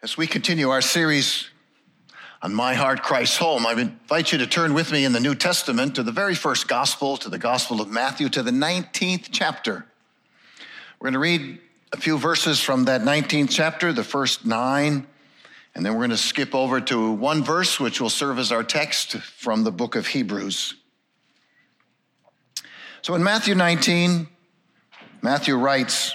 As we continue our series on My Heart, Christ's Home, I invite you to turn with me in the New Testament to the very first gospel, to the Gospel of Matthew, to the 19th chapter. We're going to read a few verses from that 19th chapter, the first nine, and then we're going to skip over to one verse which will serve as our text from the book of Hebrews. So in Matthew 19, Matthew writes,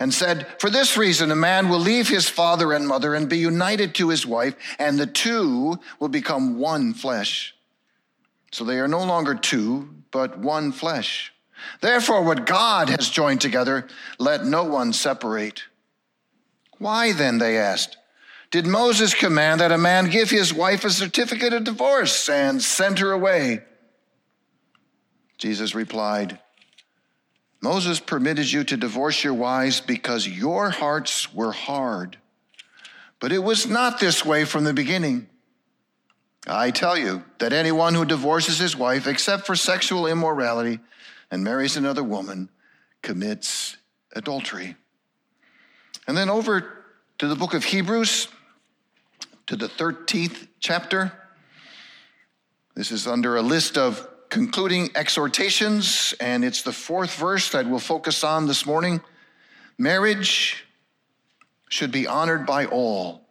And said, For this reason, a man will leave his father and mother and be united to his wife, and the two will become one flesh. So they are no longer two, but one flesh. Therefore, what God has joined together, let no one separate. Why then, they asked, did Moses command that a man give his wife a certificate of divorce and send her away? Jesus replied, Moses permitted you to divorce your wives because your hearts were hard. But it was not this way from the beginning. I tell you that anyone who divorces his wife, except for sexual immorality, and marries another woman, commits adultery. And then over to the book of Hebrews, to the 13th chapter. This is under a list of concluding exhortations, and it's the fourth verse that we'll focus on this morning. Marriage should be honored by all,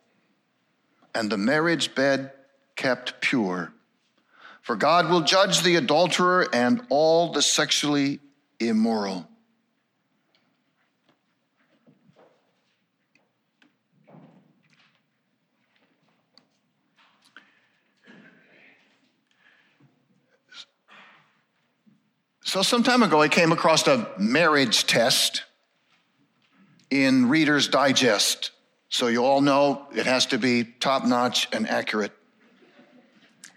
and the marriage bed kept pure. For God will judge the adulterer and all the sexually immoral. So, some time ago, I came across a marriage test in Reader's Digest. So, you all know it has to be top notch and accurate.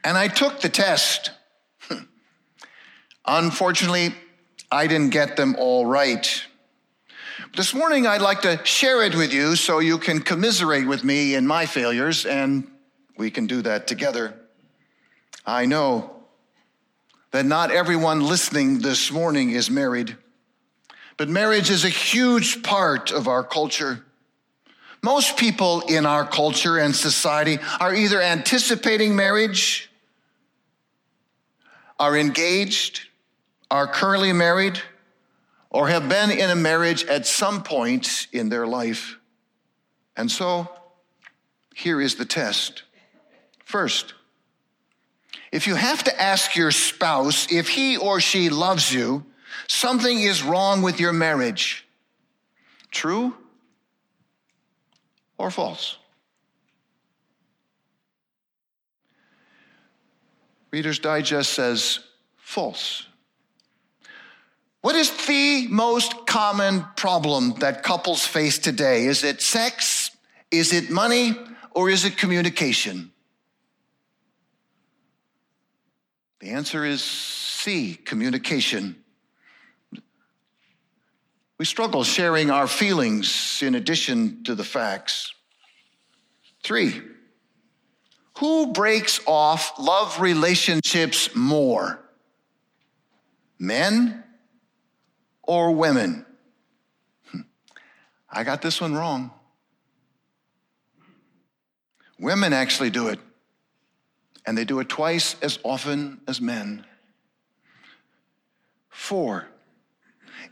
And I took the test. Unfortunately, I didn't get them all right. This morning, I'd like to share it with you so you can commiserate with me in my failures, and we can do that together. I know that not everyone listening this morning is married, but marriage is a huge part of our culture. Most people in our culture and society are either anticipating marriage, are engaged, are currently married, or have been in a marriage at some point in their life. And so, here is the test. First, if you have to ask your spouse if he or she loves you, something is wrong with your marriage. True or false? Reader's Digest says false. What is the most common problem that couples face today? Is it sex? Is it money? Or is it communication? The answer is C, communication. We struggle sharing our feelings in addition to the facts. Three, who breaks off love relationships more? Men or women? Hmm. I got this one wrong. Women actually do it and they do it twice as often as men. Four,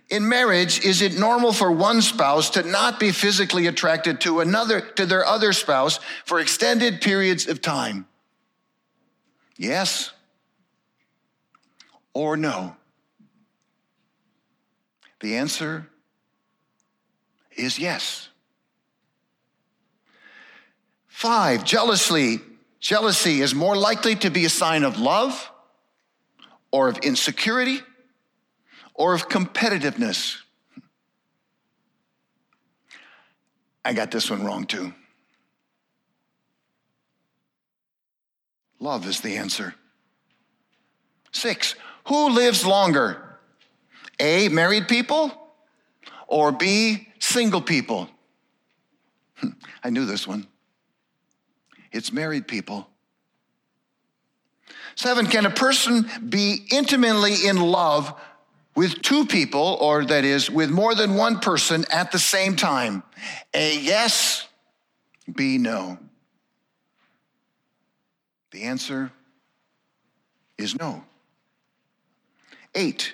in marriage, is it normal for one spouse to not be physically attracted to another, to their other spouse for extended periods of time? Yes or no? The answer is yes. Five, jealously Jealousy is more likely to be a sign of love or of insecurity or of competitiveness. I got this one wrong too. Love is the answer. Six, who lives longer? A, married people, or B, single people? I knew this one. It's married people. Seven, can a person be intimately in love with two people, or that is, with more than one person at the same time? A, yes, B, no. The answer is no. Eight,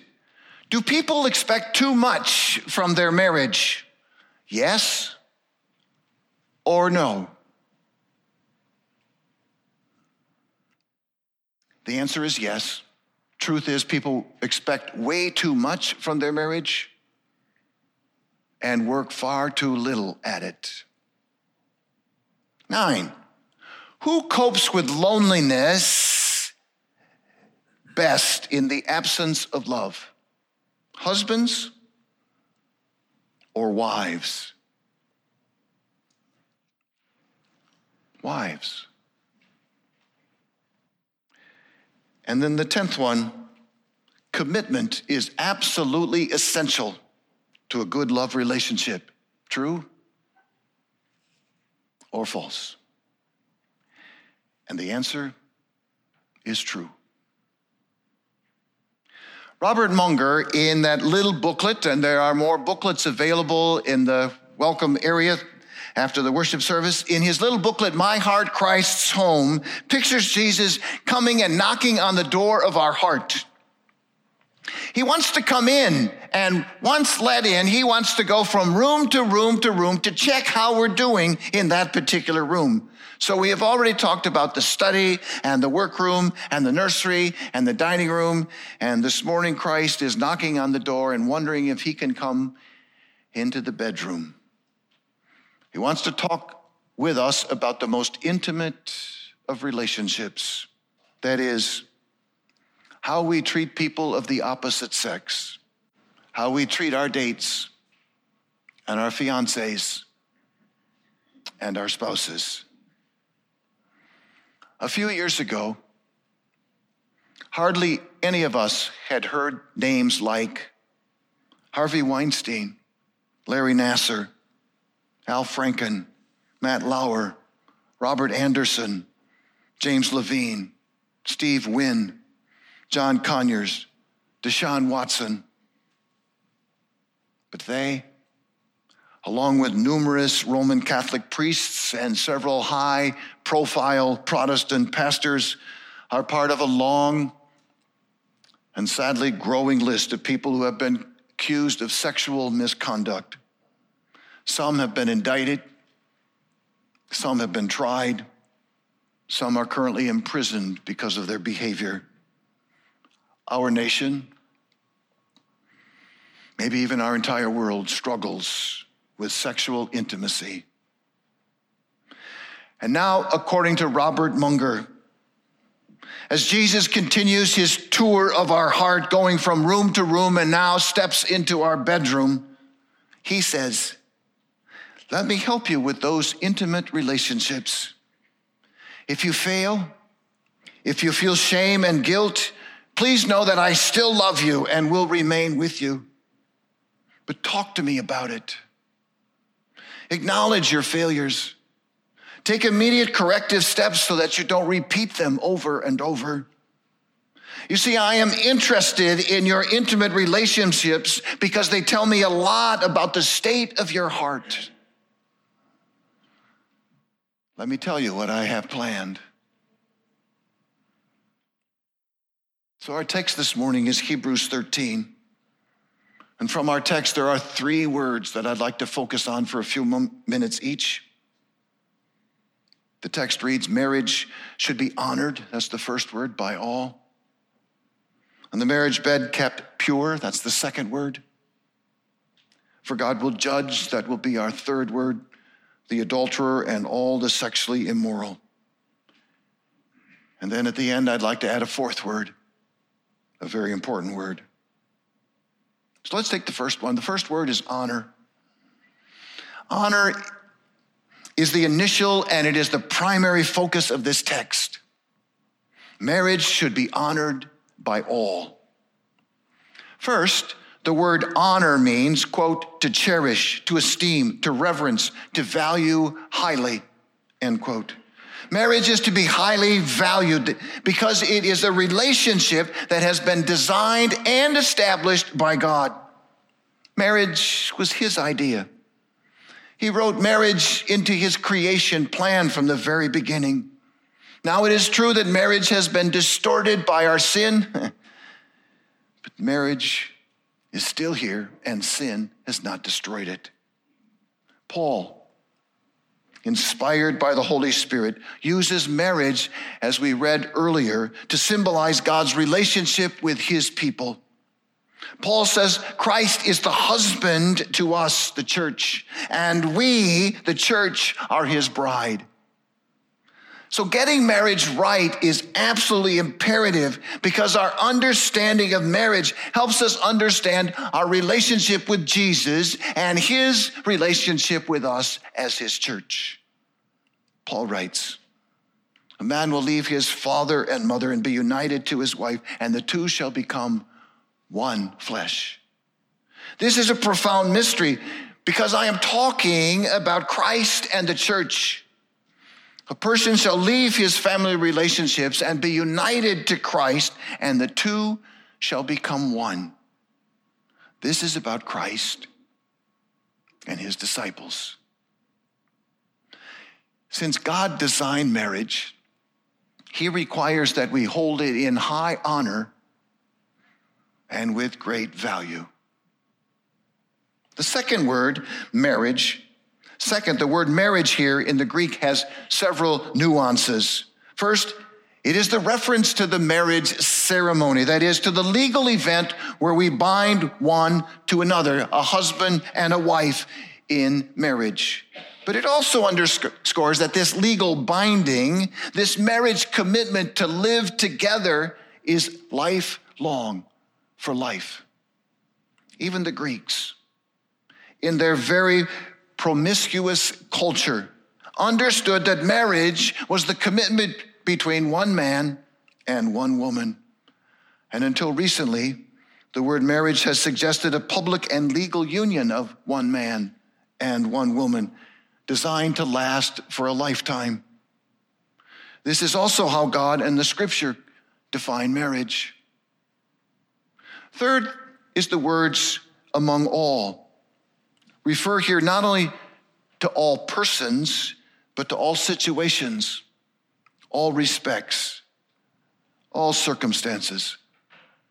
do people expect too much from their marriage? Yes or no? The answer is yes. Truth is, people expect way too much from their marriage and work far too little at it. Nine, who copes with loneliness best in the absence of love? Husbands or wives? Wives. And then the 10th one commitment is absolutely essential to a good love relationship. True or false? And the answer is true. Robert Munger, in that little booklet, and there are more booklets available in the welcome area after the worship service, in his little booklet, My Heart, Christ's Home, pictures Jesus coming and knocking on the door of our heart. He wants to come in, and once let in, he wants to go from room to room to room to check how we're doing in that particular room. So we have already talked about the study and the workroom and the nursery and the dining room. And this morning, Christ is knocking on the door and wondering if he can come into the bedroom. He wants to talk with us about the most intimate of relationships. That is, how we treat people of the opposite sex, how we treat our dates and our fiancés and our spouses. A few years ago, hardly any of us had heard names like Harvey Weinstein, Larry Nassar, Al Franken, Matt Lauer, Robert Anderson, James Levine, Steve Wynn, John Conyers, Deshaun Watson. But they along with numerous Roman Catholic priests and several high profile Protestant pastors, are part of a long and sadly growing list of people who have been accused of sexual misconduct. Some have been indicted, some have been tried, some are currently imprisoned because of their behavior. Our nation, maybe even our entire world, struggles with sexual intimacy. And now, according to Robert Munger, as Jesus continues his tour of our heart, going from room to room and now steps into our bedroom, he says, Let me help you with those intimate relationships. If you fail, if you feel shame and guilt, please know that I still love you and will remain with you. But talk to me about it. Acknowledge your failures. Take immediate corrective steps so that you don't repeat them over and over. You see, I am interested in your intimate relationships because they tell me a lot about the state of your heart. Let me tell you what I have planned. So, our text this morning is Hebrews 13. And from our text, there are three words that I'd like to focus on for a few minutes each. The text reads Marriage should be honored. That's the first word, by all. And the marriage bed kept pure. That's the second word. For God will judge. That will be our third word. The adulterer and all the sexually immoral. And then at the end, I'd like to add a fourth word, a very important word so let's take the first one. The first word is honor. Honor is the initial and it is the primary focus of this text. Marriage should be honored by all. First, the word honor means, quote, to cherish, to esteem, to reverence, to value highly, end quote. Marriage is to be highly valued because it is a relationship that has been designed and established by God. Marriage was his idea. He wrote marriage into his creation plan from the very beginning. Now, it is true that marriage has been distorted by our sin, but marriage is still here and sin has not destroyed it. Paul, inspired by the Holy Spirit, uses marriage, as we read earlier, to symbolize God's relationship with his people. Paul says Christ is the husband to us, the church, and we, the church, are his bride. So, getting marriage right is absolutely imperative because our understanding of marriage helps us understand our relationship with Jesus and his relationship with us as his church. Paul writes, A man will leave his father and mother and be united to his wife, and the two shall become one flesh. This is a profound mystery because I am talking about Christ and the church. A person shall leave his family relationships and be united to Christ, and the two shall become one. This is about Christ and his disciples. Since God designed marriage, he requires that we hold it in high honor and with great value. The second word, marriage, second, the word marriage here in the Greek has several nuances. First, it is the reference to the marriage ceremony, that is, to the legal event where we bind one to another, a husband and a wife in marriage. But it also underscores that this legal binding, this marriage commitment to live together, is lifelong for life. Even the Greeks, in their very promiscuous culture, understood that marriage was the commitment between one man and one woman. And until recently, the word marriage has suggested a public and legal union of one man and one woman designed to last for a lifetime. This is also how God and the scripture define marriage. Third is the words among all. Refer here not only to all persons, but to all situations, all respects, all circumstances.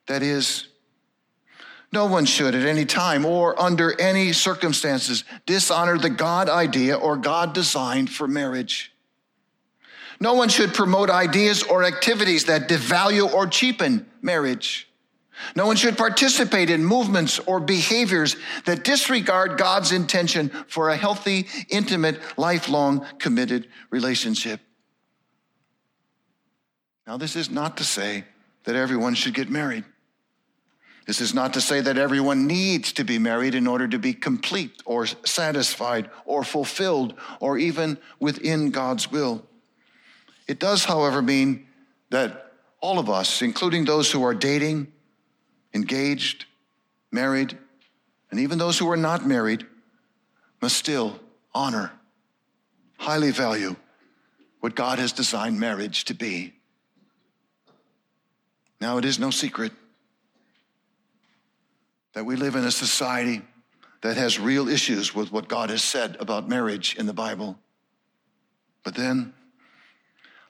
That is, no one should at any time or under any circumstances dishonor the God idea or God design for marriage. No one should promote ideas or activities that devalue or cheapen marriage. No one should participate in movements or behaviors that disregard God's intention for a healthy, intimate, lifelong, committed relationship. Now, this is not to say that everyone should get married. This is not to say that everyone needs to be married in order to be complete or satisfied or fulfilled or even within God's will. It does, however, mean that all of us, including those who are dating, engaged, married, and even those who are not married must still honor, highly value what God has designed marriage to be. Now, it is no secret that we live in a society that has real issues with what God has said about marriage in the Bible. But then,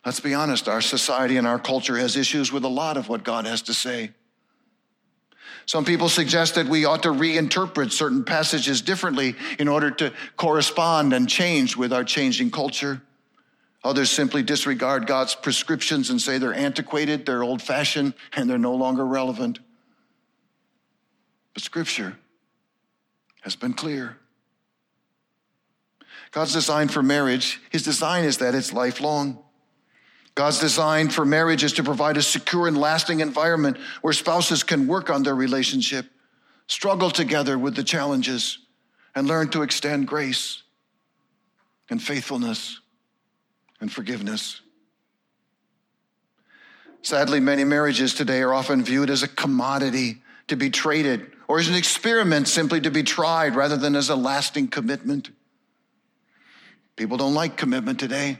let's be honest, our society and our culture has issues with a lot of what God has to say. Some people suggest that we ought to reinterpret certain passages differently in order to correspond and change with our changing culture. Others simply disregard God's prescriptions and say they're antiquated, they're old fashioned, and they're no longer relevant. But Scripture has been clear. God's design for marriage, His design is that it's lifelong. God's design for marriage is to provide a secure and lasting environment where spouses can work on their relationship, struggle together with the challenges, and learn to extend grace and faithfulness and forgiveness. Sadly, many marriages today are often viewed as a commodity to be traded or as an experiment simply to be tried rather than as a lasting commitment. People don't like commitment today.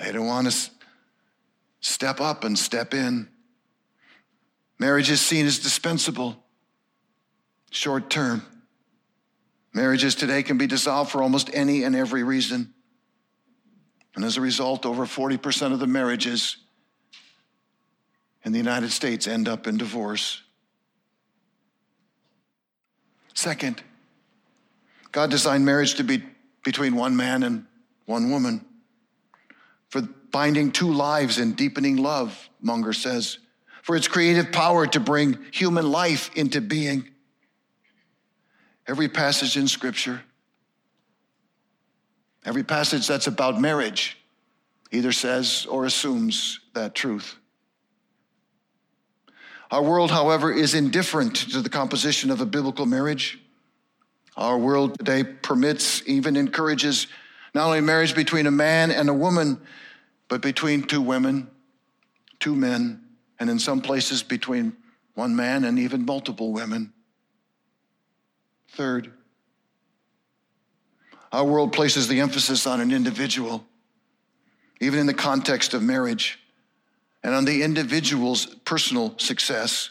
They don't want to step up and step in. Marriage is seen as dispensable, short term. Marriages today can be dissolved for almost any and every reason. And as a result, over 40% of the marriages in the United States end up in divorce. Second, God designed marriage to be between one man and one woman for binding two lives and deepening love, Munger says, for its creative power to bring human life into being. Every passage in Scripture, every passage that's about marriage, either says or assumes that truth. Our world, however, is indifferent to the composition of a biblical marriage. Our world today permits, even encourages, not only marriage between a man and a woman, but between two women, two men, and in some places between one man and even multiple women. Third, our world places the emphasis on an individual, even in the context of marriage and on the individual's personal success.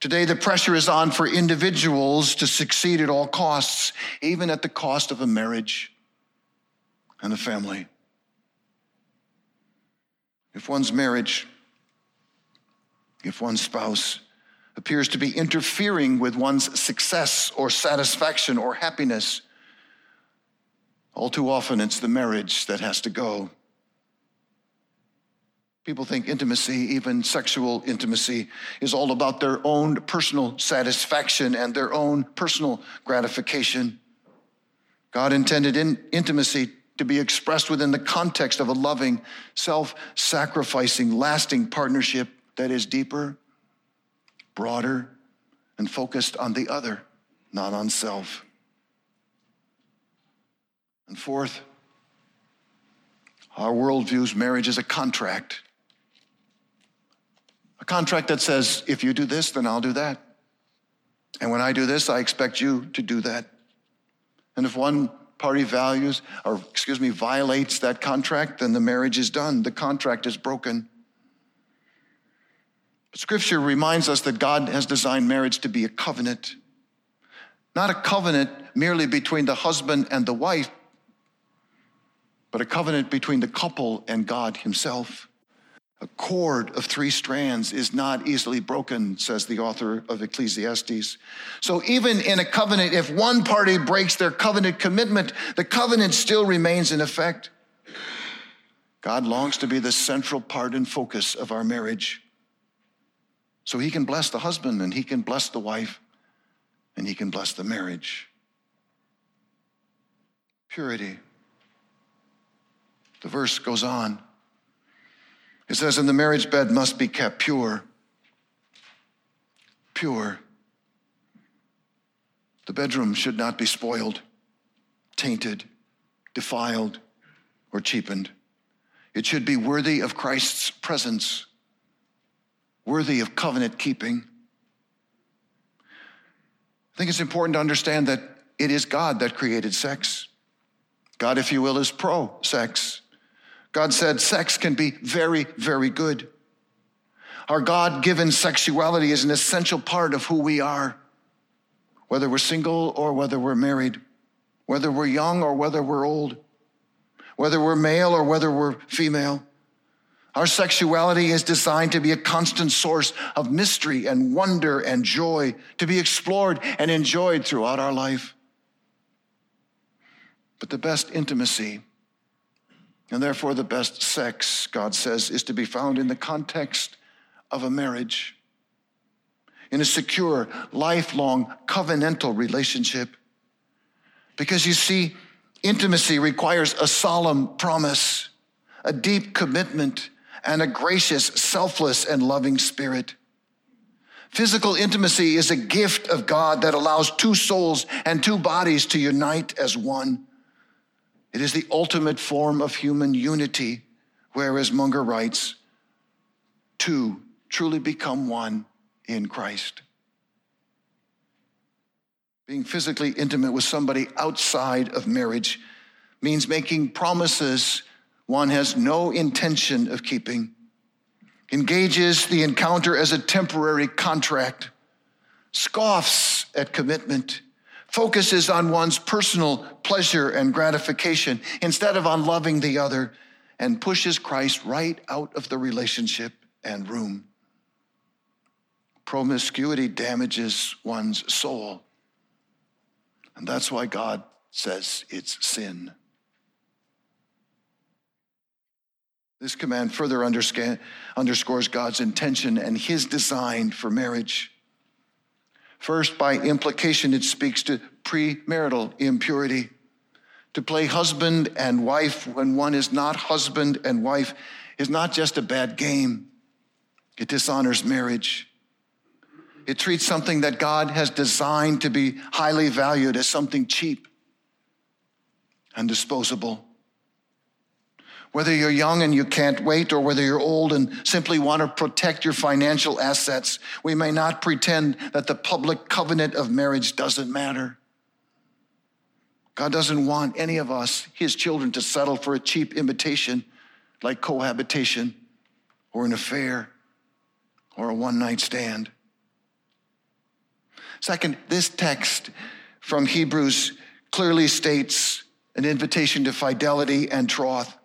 Today, the pressure is on for individuals to succeed at all costs, even at the cost of a marriage and the family. If one's marriage, if one's spouse appears to be interfering with one's success or satisfaction or happiness, all too often it's the marriage that has to go. People think intimacy, even sexual intimacy, is all about their own personal satisfaction and their own personal gratification. God intended in intimacy to be expressed within the context of a loving, self sacrificing, lasting partnership that is deeper, broader, and focused on the other, not on self. And fourth, our world views marriage as a contract a contract that says, if you do this, then I'll do that. And when I do this, I expect you to do that. And if one party values, or excuse me, violates that contract, then the marriage is done. The contract is broken. Scripture reminds us that God has designed marriage to be a covenant, not a covenant merely between the husband and the wife, but a covenant between the couple and God Himself. A cord of three strands is not easily broken, says the author of Ecclesiastes. So, even in a covenant, if one party breaks their covenant commitment, the covenant still remains in effect. God longs to be the central part and focus of our marriage. So, He can bless the husband, and He can bless the wife, and He can bless the marriage. Purity. The verse goes on. It says, and the marriage bed must be kept pure. Pure. The bedroom should not be spoiled, tainted, defiled, or cheapened. It should be worthy of Christ's presence, worthy of covenant keeping. I think it's important to understand that it is God that created sex. God, if you will, is pro sex. God said sex can be very, very good. Our God given sexuality is an essential part of who we are, whether we're single or whether we're married, whether we're young or whether we're old, whether we're male or whether we're female. Our sexuality is designed to be a constant source of mystery and wonder and joy, to be explored and enjoyed throughout our life. But the best intimacy and therefore, the best sex, God says, is to be found in the context of a marriage, in a secure, lifelong, covenantal relationship. Because you see, intimacy requires a solemn promise, a deep commitment, and a gracious, selfless, and loving spirit. Physical intimacy is a gift of God that allows two souls and two bodies to unite as one. It is the ultimate form of human unity, where, as Munger writes, two truly become one in Christ. Being physically intimate with somebody outside of marriage means making promises one has no intention of keeping, engages the encounter as a temporary contract, scoffs at commitment, focuses on one's personal pleasure and gratification instead of on loving the other, and pushes Christ right out of the relationship and room. Promiscuity damages one's soul. And that's why God says it's sin. This command further underscores God's intention and his design for marriage. First, by implication, it speaks to premarital impurity. To play husband and wife when one is not husband and wife is not just a bad game, it dishonors marriage. It treats something that God has designed to be highly valued as something cheap and disposable. Whether you're young and you can't wait, or whether you're old and simply want to protect your financial assets, we may not pretend that the public covenant of marriage doesn't matter. God doesn't want any of us, his children, to settle for a cheap imitation like cohabitation or an affair or a one night stand. Second, this text from Hebrews clearly states an invitation to fidelity and troth.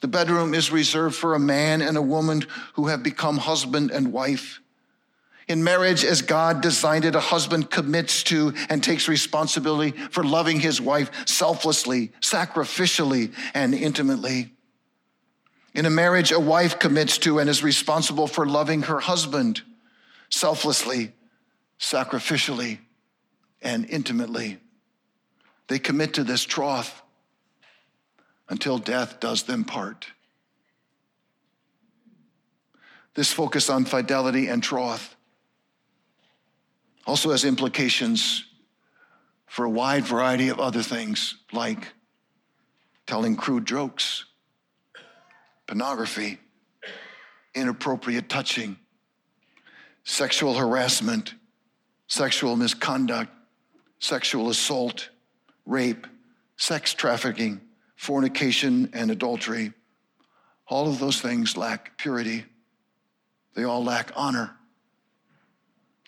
The bedroom is reserved for a man and a woman who have become husband and wife. In marriage, as God designed it, a husband commits to and takes responsibility for loving his wife selflessly, sacrificially, and intimately. In a marriage, a wife commits to and is responsible for loving her husband selflessly, sacrificially, and intimately. They commit to this troth until death does them part. This focus on fidelity and troth also has implications for a wide variety of other things, like telling crude jokes, pornography, inappropriate touching, sexual harassment sexual misconduct, sexual assault, rape, sex trafficking, fornication, and adultery. All of those things lack purity. They all lack honor.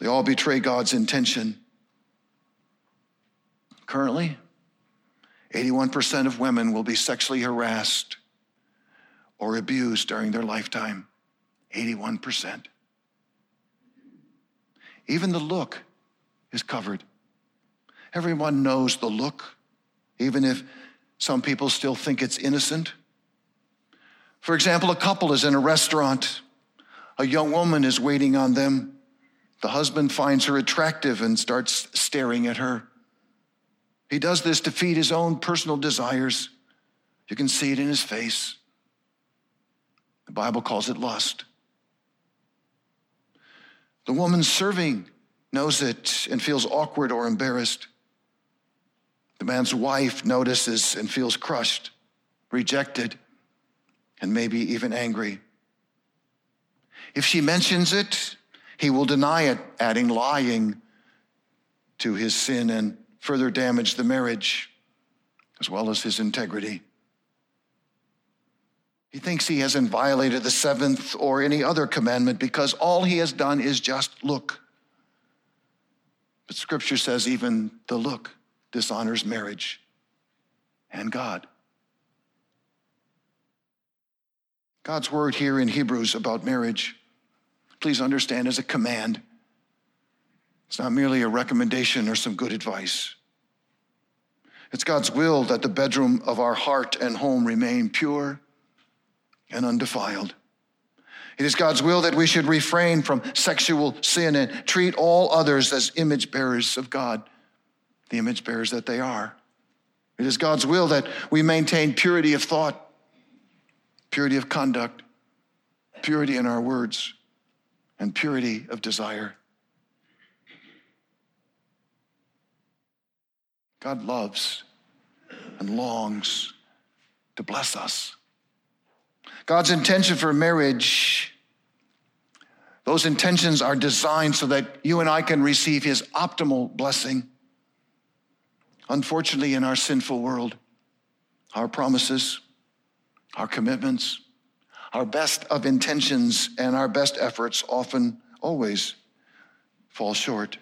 They all betray God's intention. Currently, 81% of women will be sexually harassed or abused during their lifetime. 81%. Even the look is covered. Everyone knows the look, even if some people still think it's innocent. For example, a couple is in a restaurant. A young woman is waiting on them. The husband finds her attractive and starts staring at her. He does this to feed his own personal desires. You can see it in his face. The Bible calls it lust. The woman serving knows it and feels awkward or embarrassed. The man's wife notices and feels crushed, rejected, and maybe even angry. If she mentions it, he will deny it, adding lying to his sin and further damage the marriage as well as his integrity. He thinks he hasn't violated the seventh or any other commandment because all he has done is just look. But scripture says even the look dishonors marriage and God. God's word here in Hebrews about marriage, please understand, is a command. It's not merely a recommendation or some good advice. It's God's will that the bedroom of our heart and home remain pure and undefiled. It is God's will that we should refrain from sexual sin and treat all others as image bearers of God, the image bearers that they are. It is God's will that we maintain purity of thought, purity of conduct, purity in our words, and purity of desire. God loves and longs to bless us. God's intention for marriage Those intentions are designed so that you and I can receive His optimal blessing. Unfortunately, in our sinful world, our promises, our commitments, our best of intentions, and our best efforts often, always fall short.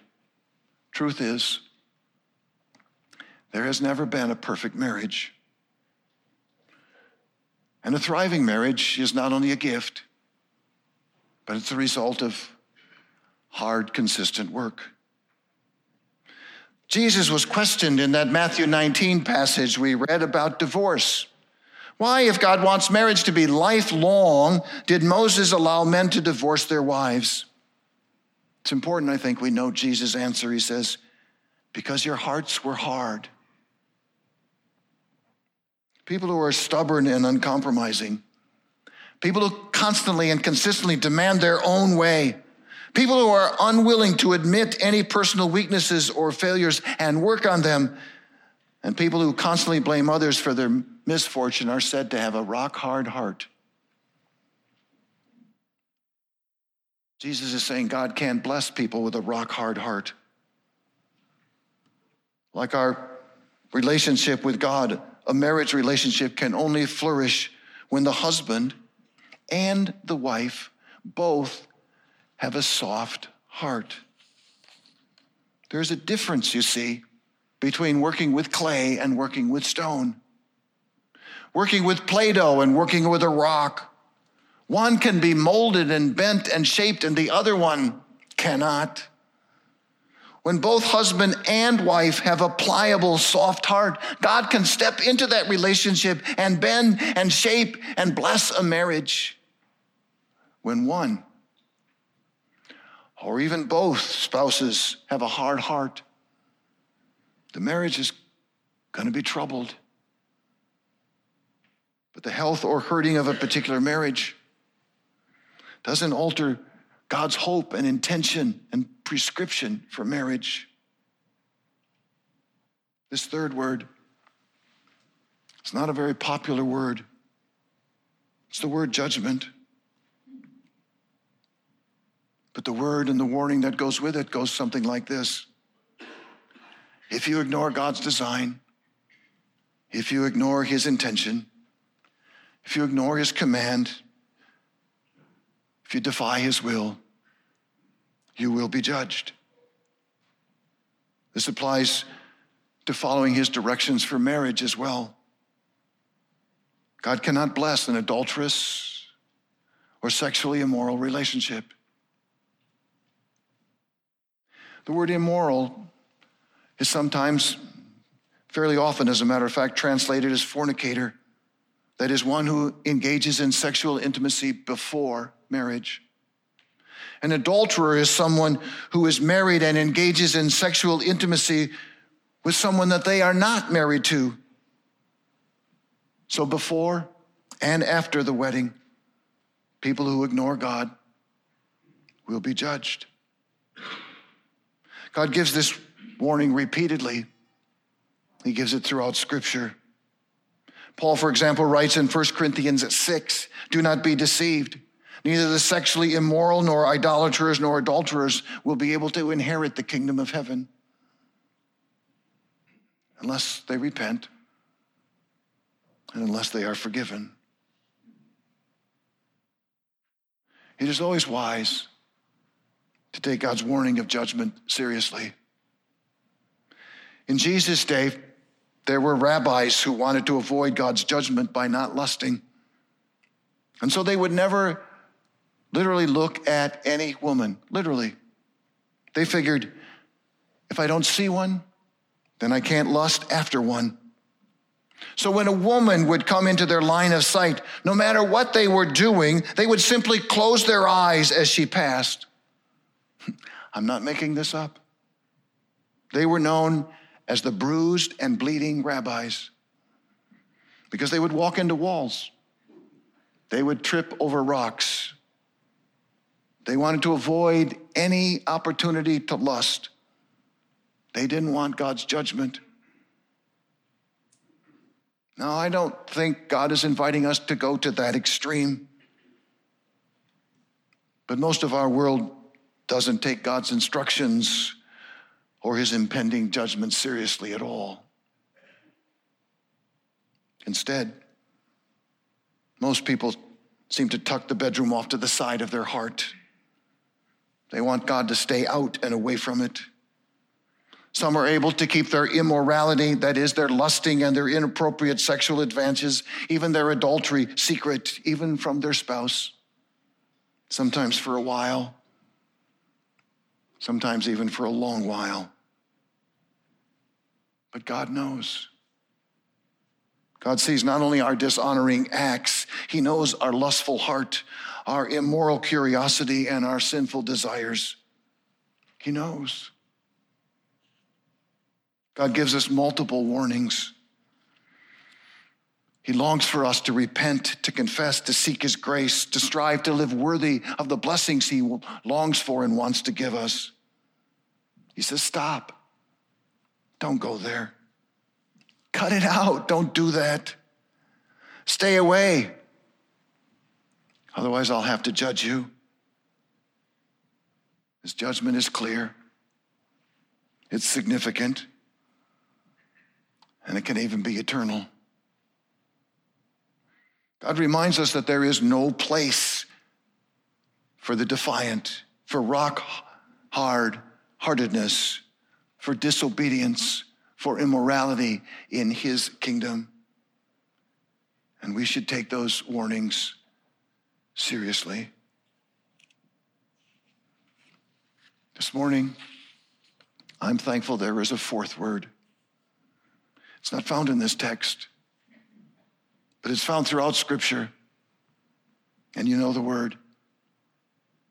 Truth is, there has never been a perfect marriage. And a thriving marriage is not only a gift, but it's a result of hard, consistent work. Jesus was questioned in that Matthew 19 passage we read about divorce. Why, if God wants marriage to be lifelong, did Moses allow men to divorce their wives? It's important, I think, we know Jesus' answer. He says, Because your hearts were hard. People who are stubborn and uncompromising, people who constantly and consistently demand their own way, people who are unwilling to admit any personal weaknesses or failures and work on them, and people who constantly blame others for their misfortune are said to have a rock hard heart. Jesus is saying God can't bless people with a rock hard heart. Like our relationship with God, a marriage relationship can only flourish when the husband and the wife both have a soft heart. There's a difference, you see, between working with clay and working with stone, working with Play Doh and working with a rock. One can be molded and bent and shaped, and the other one cannot. When both husband and wife have a pliable, soft heart, God can step into that relationship and bend and shape and bless a marriage. When one or even both spouses have a hard heart, the marriage is going to be troubled. But the health or hurting of a particular marriage doesn't alter God's hope and intention and prescription for marriage. This third word, it's not a very popular word. It's the word judgment. But the word and the warning that goes with it goes something like this If you ignore God's design, if you ignore his intention, if you ignore his command, if you defy his will, you will be judged. This applies to following his directions for marriage as well. God cannot bless an adulterous or sexually immoral relationship. The word immoral is sometimes, fairly often, as a matter of fact, translated as fornicator. That is, one who engages in sexual intimacy before marriage. An adulterer is someone who is married and engages in sexual intimacy with someone that they are not married to. So before and after the wedding, people who ignore God will be judged. God gives this warning repeatedly. He gives it throughout Scripture. Paul, for example, writes in 1 Corinthians 6 Do not be deceived. Neither the sexually immoral, nor idolaters, nor adulterers will be able to inherit the kingdom of heaven unless they repent and unless they are forgiven. It is always wise to take God's warning of judgment seriously. In Jesus' day, there were rabbis who wanted to avoid God's judgment by not lusting. And so they would never literally look at any woman, literally. They figured if I don't see one, then I can't lust after one. So when a woman would come into their line of sight, no matter what they were doing, they would simply close their eyes as she passed. I'm not making this up. They were known as the bruised and bleeding rabbis because they would walk into walls. They would trip over rocks. They wanted to avoid any opportunity to lust. They didn't want God's judgment. Now, I don't think God is inviting us to go to that extreme. But most of our world doesn't take God's instructions or his impending judgment seriously at all. Instead, most people seem to tuck the bedroom off to the side of their heart. They want God to stay out and away from it. Some are able to keep their immorality, that is, their lusting and their inappropriate sexual advances, even their adultery, secret, even from their spouse, sometimes for a while, sometimes even for a long while. But God knows. God sees not only our dishonoring acts, He knows our lustful heart, our immoral curiosity, and our sinful desires. He knows. God gives us multiple warnings. He longs for us to repent, to confess, to seek His grace, to strive to live worthy of the blessings He longs for and wants to give us. He says, Stop. Don't go there. Cut it out. Don't do that. Stay away. Otherwise, I'll have to judge you. His judgment is clear, it's significant, and it can even be eternal. God reminds us that there is no place for the defiant, for rock hard heartedness, for disobedience, for immorality in his kingdom. And we should take those warnings seriously. This morning, I'm thankful there is a fourth word. It's not found in this text, but it's found throughout Scripture. And you know the word.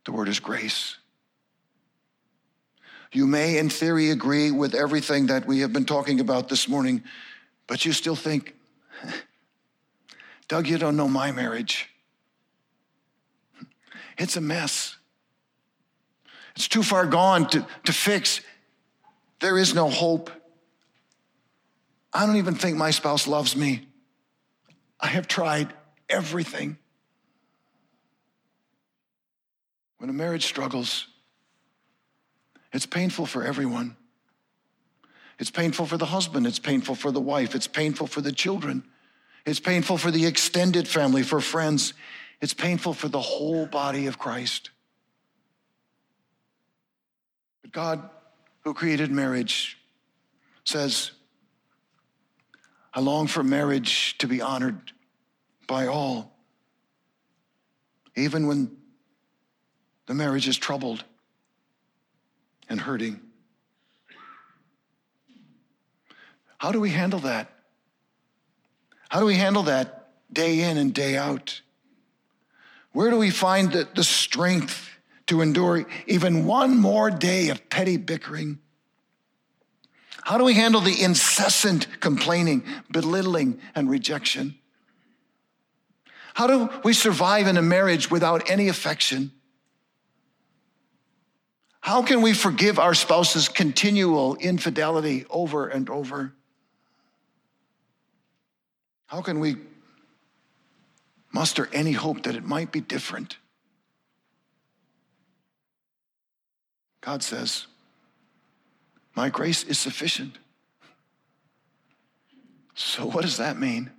The word is grace. You may, in theory, agree with everything that we have been talking about this morning, but you still think, Doug, you don't know my marriage. It's a mess. It's too far gone to, to fix. There is no hope. I don't even think my spouse loves me. I have tried everything. When a marriage struggles, it's painful for everyone. It's painful for the husband, it's painful for the wife, it's painful for the children, it's painful for the extended family, for friends, it's painful for the whole body of Christ. But God, who created marriage, says, I long for marriage to be honored by all, even when the marriage is troubled and hurting. How do we handle that? How do we handle that day in and day out? Where do we find the, the strength to endure even one more day of petty bickering? How do we handle the incessant complaining, belittling, and rejection? How do we survive in a marriage without any affection? How can we forgive our spouse's continual infidelity over and over? How can we muster any hope that it might be different? God says, My grace is sufficient. So, what does that mean?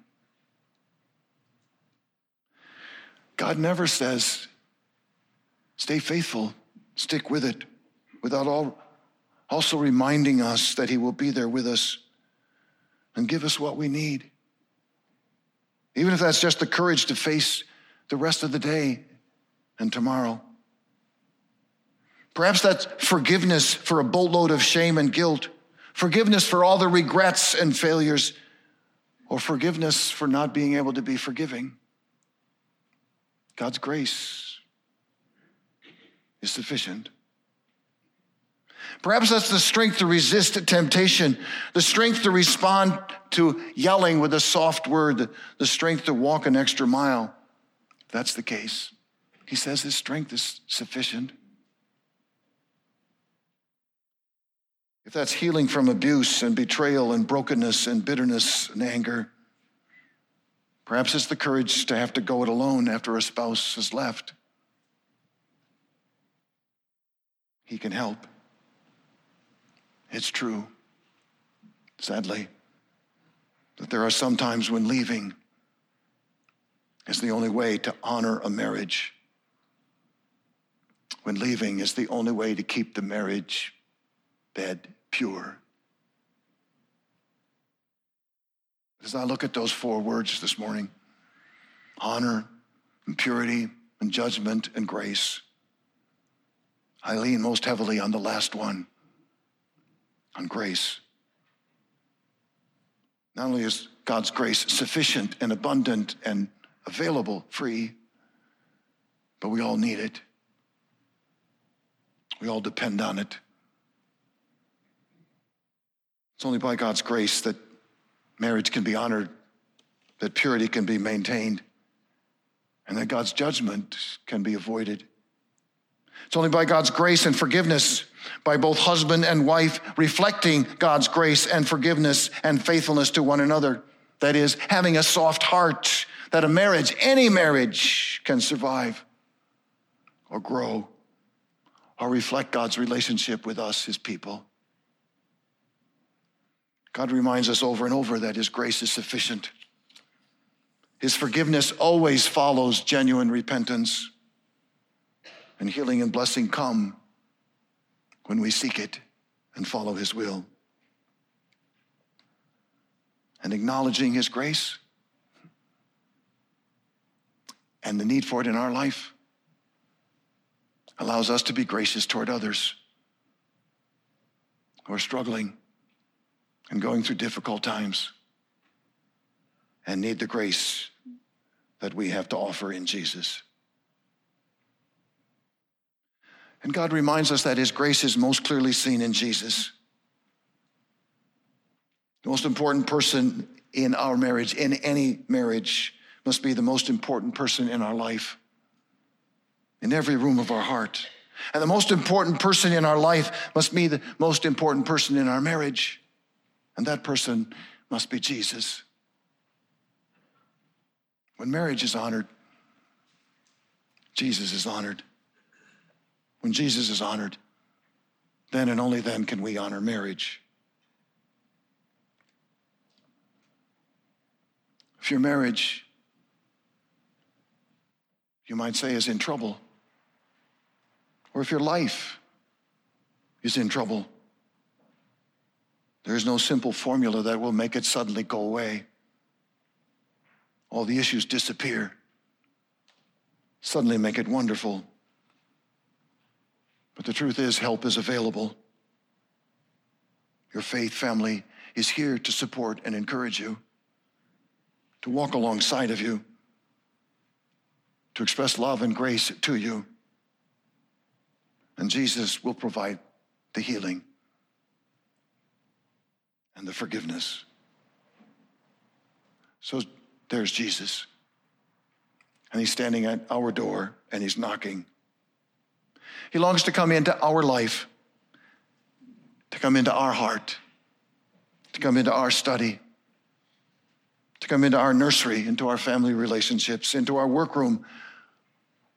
God never says, Stay faithful, stick with it without all, also reminding us that He will be there with us and give us what we need. Even if that's just the courage to face the rest of the day and tomorrow. Perhaps that's forgiveness for a boatload of shame and guilt, forgiveness for all the regrets and failures, or forgiveness for not being able to be forgiving. God's grace is sufficient. Perhaps that's the strength to resist temptation, the strength to respond to yelling with a soft word, the strength to walk an extra mile. If that's the case, he says his strength is sufficient. If that's healing from abuse and betrayal and brokenness and bitterness and anger, perhaps it's the courage to have to go it alone after a spouse has left. He can help. It's true, sadly, that there are some times when leaving is the only way to honor a marriage. When leaving is the only way to keep the marriage bed pure. As I look at those four words this morning honor and purity and judgment and grace, I lean most heavily on the last one, on grace. Not only is God's grace sufficient and abundant and available, free, but we all need it. We all depend on it. It's only by God's grace that marriage can be honored, that purity can be maintained, and that God's judgment can be avoided. It's only by God's grace and forgiveness, by both husband and wife reflecting God's grace and forgiveness and faithfulness to one another. That is, having a soft heart that a marriage, any marriage, can survive or grow or reflect God's relationship with us, his people. God reminds us over and over that his grace is sufficient. His forgiveness always follows genuine repentance. And healing and blessing come when we seek it and follow his will. And acknowledging his grace and the need for it in our life allows us to be gracious toward others who are struggling and going through difficult times and need the grace that we have to offer in Jesus. And God reminds us that His grace is most clearly seen in Jesus. The most important person in our marriage, in any marriage, must be the most important person in our life, in every room of our heart. And the most important person in our life must be the most important person in our marriage. And that person must be Jesus. When marriage is honored, Jesus is honored. When Jesus is honored, then and only then can we honor marriage. If your marriage you might say, is in trouble, or if your life is in trouble, there is no simple formula that will make it suddenly go away. All the issues disappear, suddenly make it wonderful. The truth is, help is available. Your faith family is here to support and encourage you, to walk alongside of you to express love and grace to you. And Jesus will provide the healing and the forgiveness. So there's Jesus. And he's standing at our door and he's knocking. He longs to come into our life, to come into our heart, to come into our study, to come into our nursery, into our family relationships, into our workroom,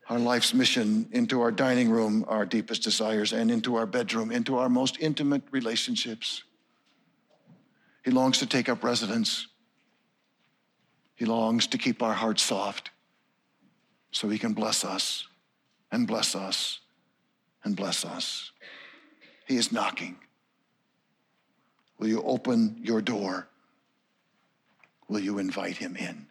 our life's mission into our dining room, our deepest desires, and into our bedroom, into our most intimate relationships. He longs to take up residence. He longs to keep our hearts soft so he can bless us and bless us and bless us. He is knocking. Will you open your door? Will you invite him in?